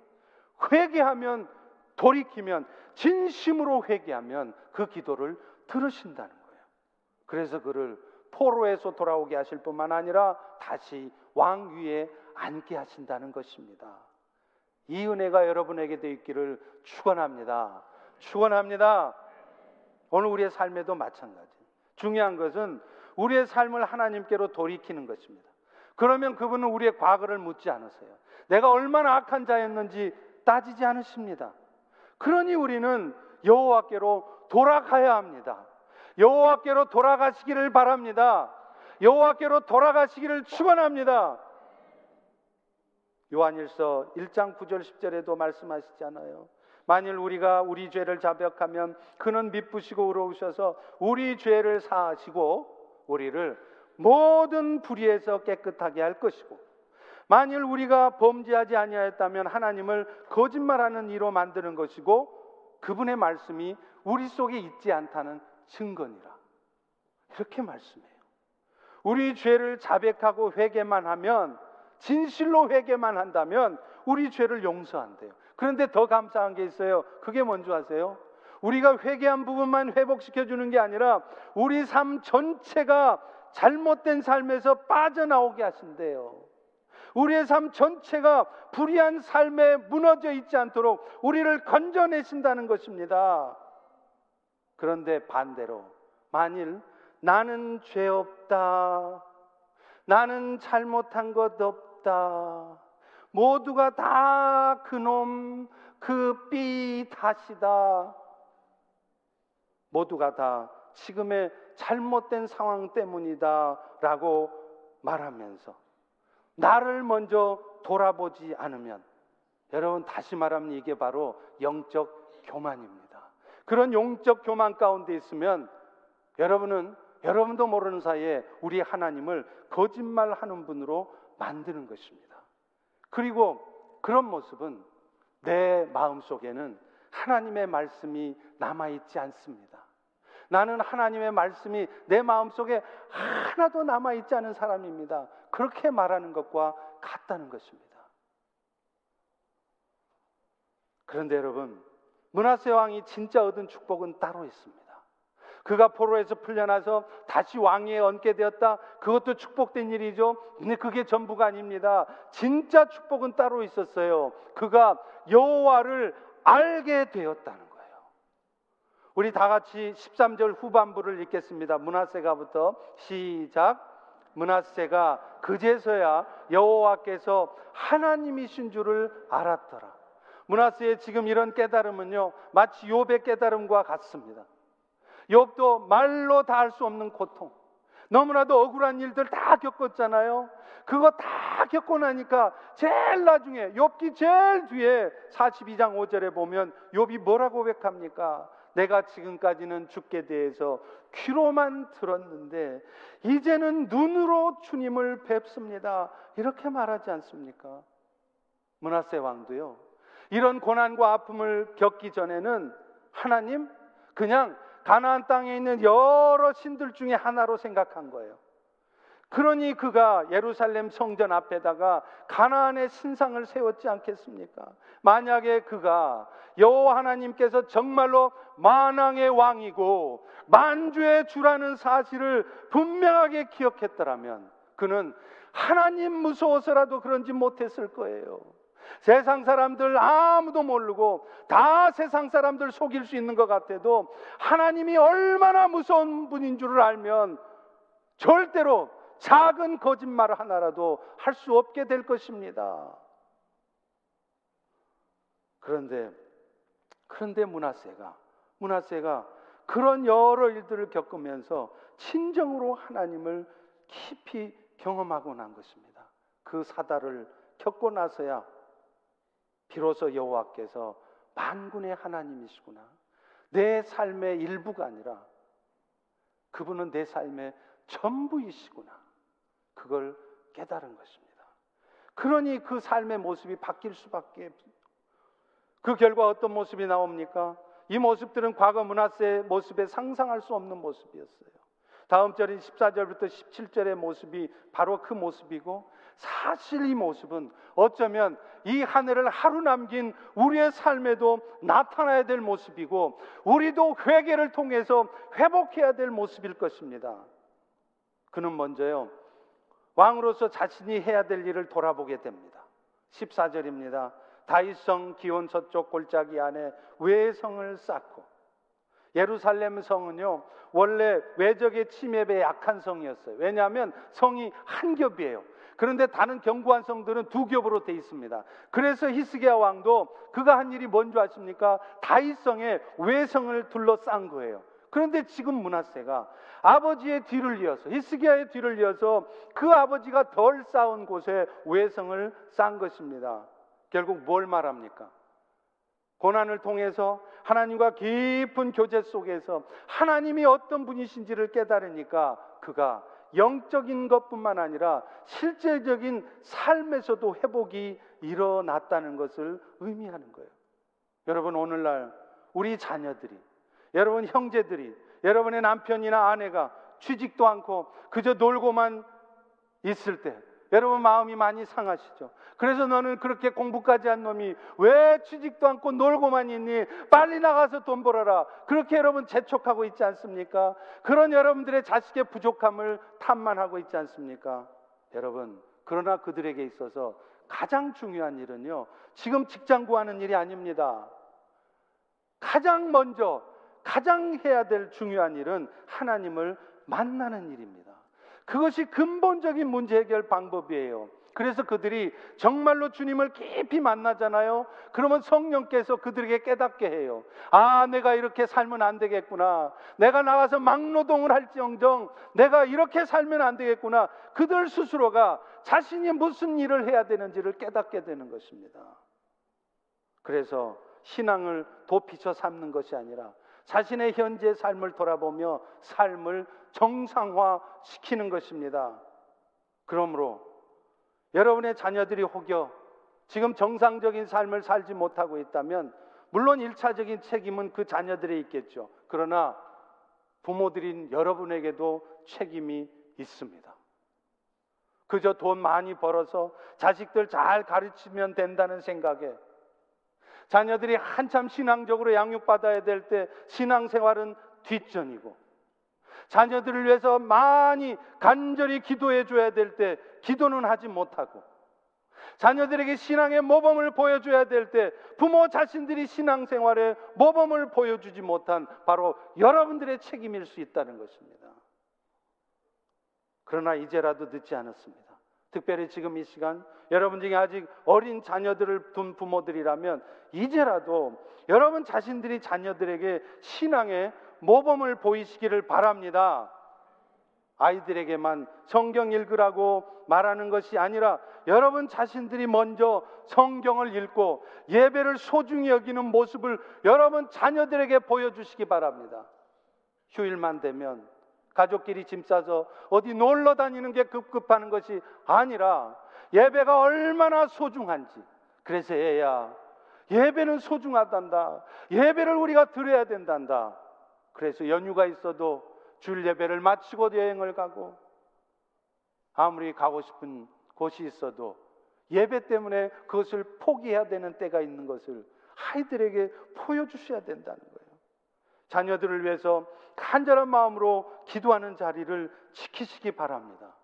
회개하면 돌이키면 진심으로 회개하면 그 기도를 들으신다는 거예요. 그래서 그를 포로에서 돌아오게 하실 뿐만 아니라 다시 왕 위에 앉게 하신다는 것입니다. 이 은혜가 여러분에게도 있기를 축원합니다. 축원합니다. 오늘 우리의 삶에도 마찬가지. 중요한 것은 우리의 삶을 하나님께로 돌이키는 것입니다. 그러면 그분은 우리의 과거를 묻지 않으세요. 내가 얼마나 악한 자였는지 따지지 않으십니다. 그러니 우리는 여호와께로 돌아가야 합니다. 여호와께로 돌아가시기를 바랍니다. 여호와께로 돌아가시기를 축원합니다. 요한일서 1장 9절 10절에도 말씀하시잖아요. 만일 우리가 우리 죄를 자백하면 그는 미쁘시고 의로우셔서 우리 죄를 사하시고 우리를 모든 불의에서 깨끗하게 할 것이고 만일 우리가 범죄하지 아니하였다면 하나님을 거짓말하는 이로 만드는 것이고 그분의 말씀이 우리 속에 있지 않다는 증거니라. 이렇게 말씀해요. 우리 죄를 자백하고 회개만 하면 진실로 회개만 한다면 우리 죄를 용서한대요. 그런데 더 감사한 게 있어요. 그게 뭔지 아세요? 우리가 회개한 부분만 회복시켜 주는 게 아니라 우리 삶 전체가 잘못된 삶에서 빠져나오게 하신대요. 우리의 삶 전체가 불의한 삶에 무너져 있지 않도록 우리를 건져내신다는 것입니다. 그런데 반대로 만일 나는 죄 없다. 나는 잘못한 것 없다. 모두가 다 그놈, 그 삐 탓이다. 모두가 다 지금의 잘못된 상황 때문이다. 라고 말하면서 나를 먼저 돌아보지 않으면 여러분 다시 말하면 이게 바로 영적 교만입니다. 그런 영적 교만 가운데 있으면 여러분은 여러분도 모르는 사이에 우리 하나님을 거짓말하는 분으로 만드는 것입니다. 그리고 그런 모습은 내 마음 속에는 하나님의 말씀이 남아있지 않습니다. 나는 하나님의 말씀이 내 마음 속에 하나도 남아있지 않은 사람입니다. 그렇게 말하는 것과 같다는 것입니다. 그런데 여러분, 문하세 왕이 진짜 얻은 축복은 따로 있습니다. 그가 포로에서 풀려나서 다시 왕위에 얹게 되었다. 그것도 축복된 일이죠. 근데 그게 전부가 아닙니다. 진짜 축복은 따로 있었어요. 그가 여호와를 알게 되었다는 거예요. 우리 다 같이 13절 후반부를 읽겠습니다. 문하세가부터 시작. 문하세가 그제서야 여호와께서 하나님이신 줄을 알았더라. 문하세의 지금 이런 깨달음은요. 마치 욥의 깨달음과 같습니다. 욥도 말로 다 할 수 없는 고통. 너무나도 억울한 일들 다 겪었잖아요. 그거 다 겪고 나니까 제일 나중에 욥기 제일 뒤에 42장 5절에 보면 욥이 뭐라고 고백합니까? 내가 지금까지는 죽게 대해서 귀로만 들었는데 이제는 눈으로 주님을 뵙습니다. 이렇게 말하지 않습니까? 문하세 왕도요. 이런 고난과 아픔을 겪기 전에는 하나님 그냥 가나안 땅에 있는 여러 신들 중에 하나로 생각한 거예요. 그러니 그가 예루살렘 성전 앞에다가 가나안의 신상을 세웠지 않겠습니까? 만약에 그가 여호와 하나님께서 정말로 만왕의 왕이고 만주의 주라는 사실을 분명하게 기억했더라면 그는 하나님 무서워서라도 그런지 못했을 거예요. 세상 사람들 아무도 모르고 다 세상 사람들 속일 수 있는 것 같아도 하나님이 얼마나 무서운 분인 줄을 알면 절대로 작은 거짓말 하나라도 할 수 없게 될 것입니다. 그런데 그런데 문하세가 문하세가 그런 여러 일들을 겪으면서 친정으로 하나님을 깊이 경험하고 난 것입니다. 그 사다를 겪고 나서야 비로소 여호와께서 만군의 하나님이시구나. 내 삶의 일부가 아니라 그분은 내 삶의 전부이시구나. 그걸 깨달은 것입니다. 그러니 그 삶의 모습이 바뀔 수밖에 그 결과 어떤 모습이 나옵니까? 이 모습들은 과거 문화세 모습에 상상할 수 없는 모습이었어요. 다음 절인 14절부터 17절의 모습이 바로 그 모습이고 사실 이 모습은 어쩌면 이 하늘을 하루 남긴 우리의 삶에도 나타나야 될 모습이고 우리도 회개를 통해서 회복해야 될 모습일 것입니다. 그는 먼저요. 왕으로서 자신이 해야 될 일을 돌아보게 됩니다. 14절입니다. 다윗성 기온 서쪽 골짜기 안에 외성을 쌓고 예루살렘 성은요 원래 외적의 침입에 약한 성이었어요. 왜냐하면 성이 한 겹이에요. 그런데 다른 견고한 성들은 두 겹으로 돼 있습니다. 그래서 히스기야 왕도 그가 한 일이 뭔지 아십니까? 다윗성에 외성을 둘러싼 거예요. 그런데 지금 문하세가 아버지의 뒤를 이어서 히스기야의 뒤를 이어서 그 아버지가 덜 쌓은 곳에 외성을 쌓은 것입니다. 결국 뭘 말합니까? 고난을 통해서 하나님과 깊은 교제 속에서 하나님이 어떤 분이신지를 깨달으니까 그가 영적인 것뿐만 아니라 실제적인 삶에서도 회복이 일어났다는 것을 의미하는 거예요. 여러분, 오늘날 우리 자녀들이, 여러분 형제들이, 여러분의 남편이나 아내가 취직도 않고 그저 놀고만 있을 때 여러분 마음이 많이 상하시죠. 그래서 너는 그렇게 공부까지 한 놈이 왜 취직도 않고 놀고만 있니? 빨리 나가서 돈 벌어라. 그렇게 여러분 재촉하고 있지 않습니까? 그런 여러분들의 자식의 부족함을 탐만하고 있지 않습니까? 여러분, 그러나 그들에게 있어서 가장 중요한 일은요, 지금 직장 구하는 일이 아닙니다. 가장 먼저, 가장 해야 될 중요한 일은 하나님을 만나는 일입니다. 그것이 근본적인 문제 해결 방법이에요. 그래서 그들이 정말로 주님을 깊이 만나잖아요. 그러면 성령께서 그들에게 깨닫게 해요. 아, 내가 이렇게 살면 안 되겠구나. 내가 나가서 막노동을 할지언정 내가 이렇게 살면 안 되겠구나. 그들 스스로가 자신이 무슨 일을 해야 되는지를 깨닫게 되는 것입니다. 그래서 신앙을 도피쳐 삼는 것이 아니라 자신의 현재 삶을 돌아보며 삶을 정상화 시키는 것입니다. 그러므로 여러분의 자녀들이 혹여 지금 정상적인 삶을 살지 못하고 있다면 물론 일차적인 책임은 그 자녀들에 있겠죠. 그러나 부모들인 여러분에게도 책임이 있습니다. 그저 돈 많이 벌어서 자식들 잘 가르치면 된다는 생각에 자녀들이 한참 신앙적으로 양육받아야 될 때 신앙생활은 뒷전이고 자녀들을 위해서 많이 간절히 기도해 줘야 될 때 기도는 하지 못하고 자녀들에게 신앙의 모범을 보여줘야 될 때 부모 자신들이 신앙생활에 모범을 보여주지 못한 바로 여러분들의 책임일 수 있다는 것입니다. 그러나 이제라도 늦지 않았습니다. 특별히 지금 이 시간 여러분 중에 아직 어린 자녀들을 둔 부모들이라면 이제라도 여러분 자신들이 자녀들에게 신앙의 모범을 보이시기를 바랍니다. 아이들에게만 성경 읽으라고 말하는 것이 아니라 여러분 자신들이 먼저 성경을 읽고 예배를 소중히 여기는 모습을 여러분 자녀들에게 보여주시기 바랍니다. 휴일만 되면 가족끼리 짐 싸서 어디 놀러 다니는 게 급급하는 것이 아니라 예배가 얼마나 소중한지. 그래서 애야, 예배는 소중하단다. 예배를 우리가 드려야 된단다. 그래서 연휴가 있어도 줄 예배를 마치고 여행을 가고 아무리 가고 싶은 곳이 있어도 예배 때문에 그것을 포기해야 되는 때가 있는 것을 아이들에게 보여주셔야 된다는 거예요. 자녀들을 위해서 간절한 마음으로 기도하는 자리를 지키시기 바랍니다.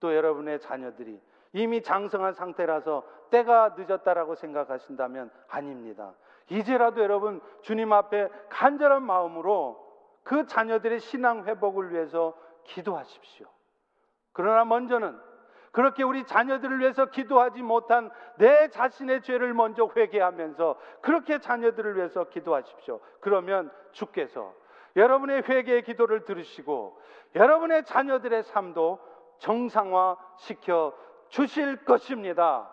또 여러분의 자녀들이 이미 장성한 상태라서 때가 늦었다라고 생각하신다면 아닙니다. 이제라도 여러분 주님 앞에 간절한 마음으로 그 자녀들의 신앙 회복을 위해서 기도하십시오. 그러나 먼저는 그렇게 우리 자녀들을 위해서 기도하지 못한 내 자신의 죄를 먼저 회개하면서 그렇게 자녀들을 위해서 기도하십시오. 그러면 주께서 여러분의 회개의 기도를 들으시고 여러분의 자녀들의 삶도 정상화 시켜 주실 것입니다.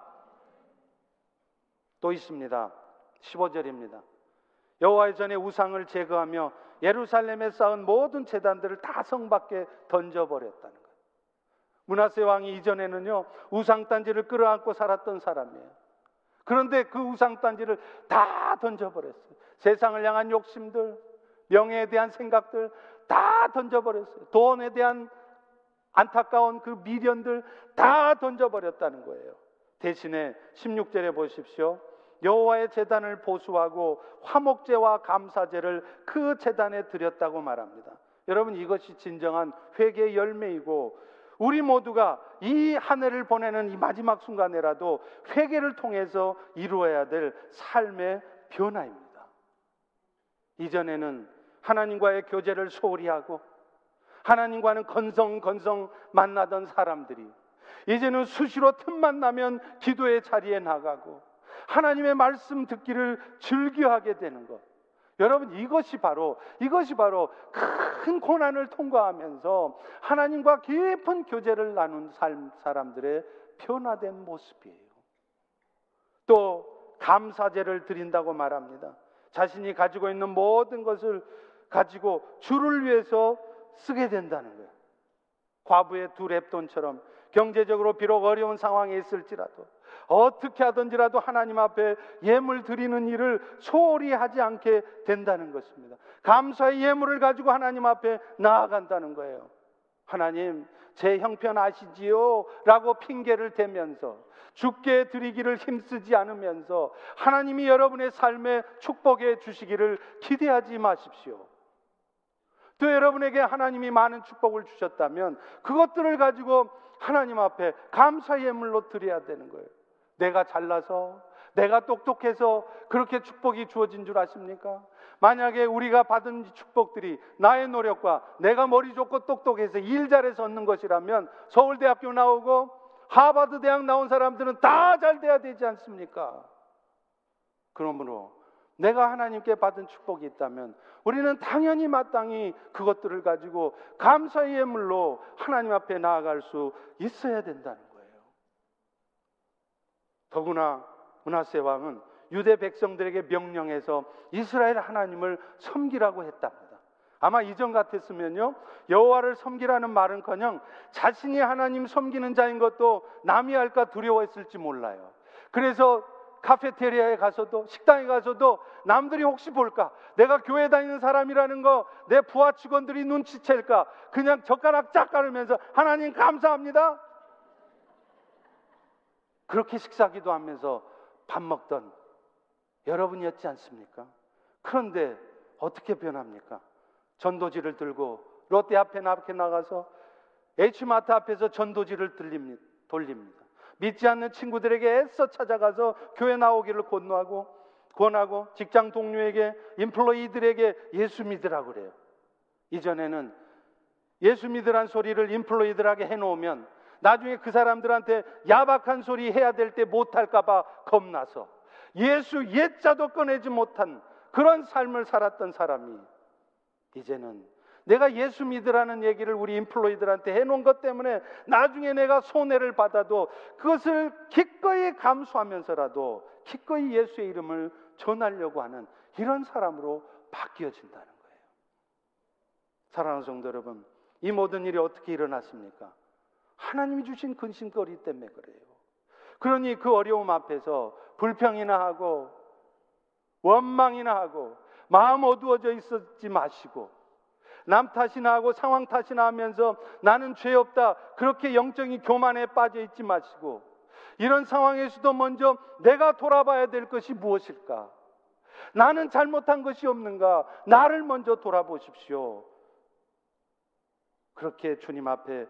또 있습니다. 15절입니다. 여호와의 전에 우상을 제거하며 예루살렘에 쌓은 모든 재단들을 다 성 밖에 던져버렸다는 거예요. 문하세 왕이 이전에는요 우상 단지를 끌어안고 살았던 사람이에요. 그런데 그 우상 단지를 다 던져버렸어요. 세상을 향한 욕심들, 명예에 대한 생각들 다 던져버렸어요. 돈에 대한 안타까운 그 미련들 다 던져버렸다는 거예요. 대신에 16절에 보십시오. 여호와의 재단을 보수하고 화목제와 감사제를 그 재단에 드렸다고 말합니다. 여러분 이것이 진정한 회개의 열매이고 우리 모두가 이 한 해를 보내는 이 마지막 순간에라도 회개를 통해서 이루어야 될 삶의 변화입니다. 이전에는 하나님과의 교제를 소홀히 하고 하나님과는 건성건성 만나던 사람들이 이제는 수시로 틈만 나면 기도의 자리에 나가고 하나님의 말씀 듣기를 즐겨하게 되는 것. 여러분 이것이 바로 이것이 바로 큰 고난을 통과하면서 하나님과 깊은 교제를 나눈 삶 사람들의 변화된 모습이에요. 또 감사제를 드린다고 말합니다. 자신이 가지고 있는 모든 것을 가지고 주를 위해서 쓰게 된다는 거예요. 과부의 두 랩돈처럼 경제적으로 비록 어려운 상황에 있을지라도 어떻게 하든지라도 하나님 앞에 예물 드리는 일을 소홀히 하지 않게 된다는 것입니다. 감사의 예물을 가지고 하나님 앞에 나아간다는 거예요. 하나님, 제 형편 아시지요? 라고 핑계를 대면서 죽게 드리기를 힘쓰지 않으면서 하나님이 여러분의 삶에 축복해 주시기를 기대하지 마십시오. 또 여러분에게 하나님이 많은 축복을 주셨다면 그것들을 가지고 하나님 앞에 감사 예물로 드려야 되는 거예요. 내가 잘나서 내가 똑똑해서 그렇게 축복이 주어진 줄 아십니까? 만약에 우리가 받은 축복들이 나의 노력과 내가 머리 좋고 똑똑해서 일 잘해서 얻는 것이라면 서울대학교 나오고 하버드 대학 나온 사람들은 다 잘 돼야 되지 않습니까? 그러므로 내가 하나님께 받은 축복이 있다면 우리는 당연히 마땅히 그것들을 가지고 감사의 예물로 하나님 앞에 나아갈 수 있어야 된다는. 더구나 문하세 왕은 유대 백성들에게 명령해서 이스라엘 하나님을 섬기라고 했답니다. 아마 이전 같았으면요 여호와를 섬기라는 말은커녕 자신이 하나님 섬기는 자인 것도 남이 할까 두려워했을지 몰라요. 그래서 카페테리아에 가서도 식당에 가서도 남들이 혹시 볼까 내가 교회 다니는 사람이라는 거 내 부하 직원들이 눈치챌까 그냥 젓가락 짝 깔으면서 하나님 감사합니다 그렇게 식사기도 하면서 밥 먹던 여러분이었지 않습니까? 그런데 어떻게 변합니까? 전도지를 들고 롯데 앞에 나가서 H마트 앞에서 전도지를 돌립니다. 믿지 않는 친구들에게 애써 찾아가서 교회 나오기를 권하고 권하고 직장 동료에게 인플로이들에게 예수 믿으라고 그래요. 이전에는 예수 믿으란 소리를 인플로이들에게 해놓으면 나중에 그 사람들한테 야박한 소리 해야 될 때 못할까봐 겁나서 예수 옛자도 꺼내지 못한 그런 삶을 살았던 사람이 이제는 내가 예수 믿으라는 얘기를 우리 인플로이들한테 해놓은 것 때문에 나중에 내가 손해를 받아도 그것을 기꺼이 감수하면서라도 기꺼이 예수의 이름을 전하려고 하는 이런 사람으로 바뀌어진다는 거예요. 사랑하는 성도 여러분, 이 모든 일이 어떻게 일어났습니까? 하나님이 주신 근심거리 때문에 그래요. 그러니 그 어려움 앞에서 불평이나 하고 원망이나 하고 마음 어두워져 있었지 마시고 남 탓이나 하고 상황 탓이나 하면서 나는 죄 없다 그렇게 영적인 교만에 빠져 있지 마시고 이런 상황에서도 먼저 내가 돌아봐야 될 것이 무엇일까? 나는 잘못한 것이 없는가? 나를 먼저 돌아보십시오. 그렇게 주님 앞에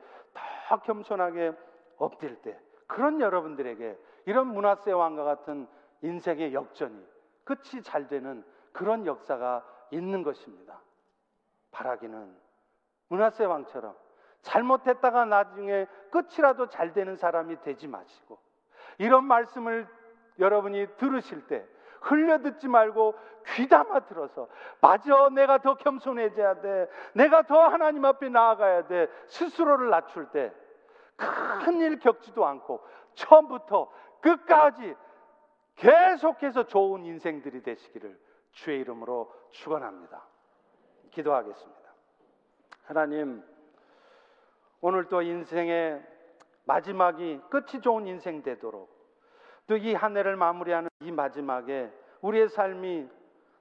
더 겸손하게 엎드릴 때 그런 여러분들에게 이런 문화세 왕과 같은 인생의 역전이 끝이 잘 되는 그런 역사가 있는 것입니다. 바라기는 문하세 왕처럼 잘못했다가 나중에 끝이라도 잘 되는 사람이 되지 마시고 이런 말씀을 여러분이 들으실 때 흘려 듣지 말고 귀담아 들어서 맞아 내가 더 겸손해져야 돼 내가 더 하나님 앞에 나아가야 돼 스스로를 낮출 때 큰 일 겪지도 않고 처음부터 끝까지 계속해서 좋은 인생들이 되시기를 주의 이름으로 축원합니다. 기도하겠습니다. 하나님 오늘 또 인생의 마지막이 끝이 좋은 인생 되도록 또 이 한 해를 마무리하는 이 마지막에 우리의 삶이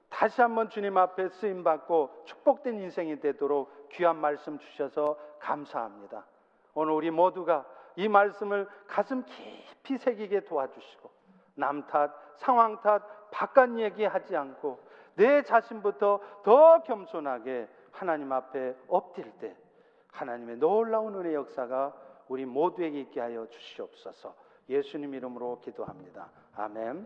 다시 한번 주님 앞에 쓰임 받고 축복된 인생이 되도록 귀한 말씀 주셔서 감사합니다. 오늘 우리 모두가 이 말씀을 가슴 깊이 새기게 도와주시고 남 탓, 상황 탓, 바깥 얘기하지 않고 내 자신부터 더 겸손하게 하나님 앞에 엎드릴 때 하나님의 놀라운 은혜 역사가 우리 모두에게 있게 하여 주시옵소서. 예수님 이름으로 기도합니다. 아멘.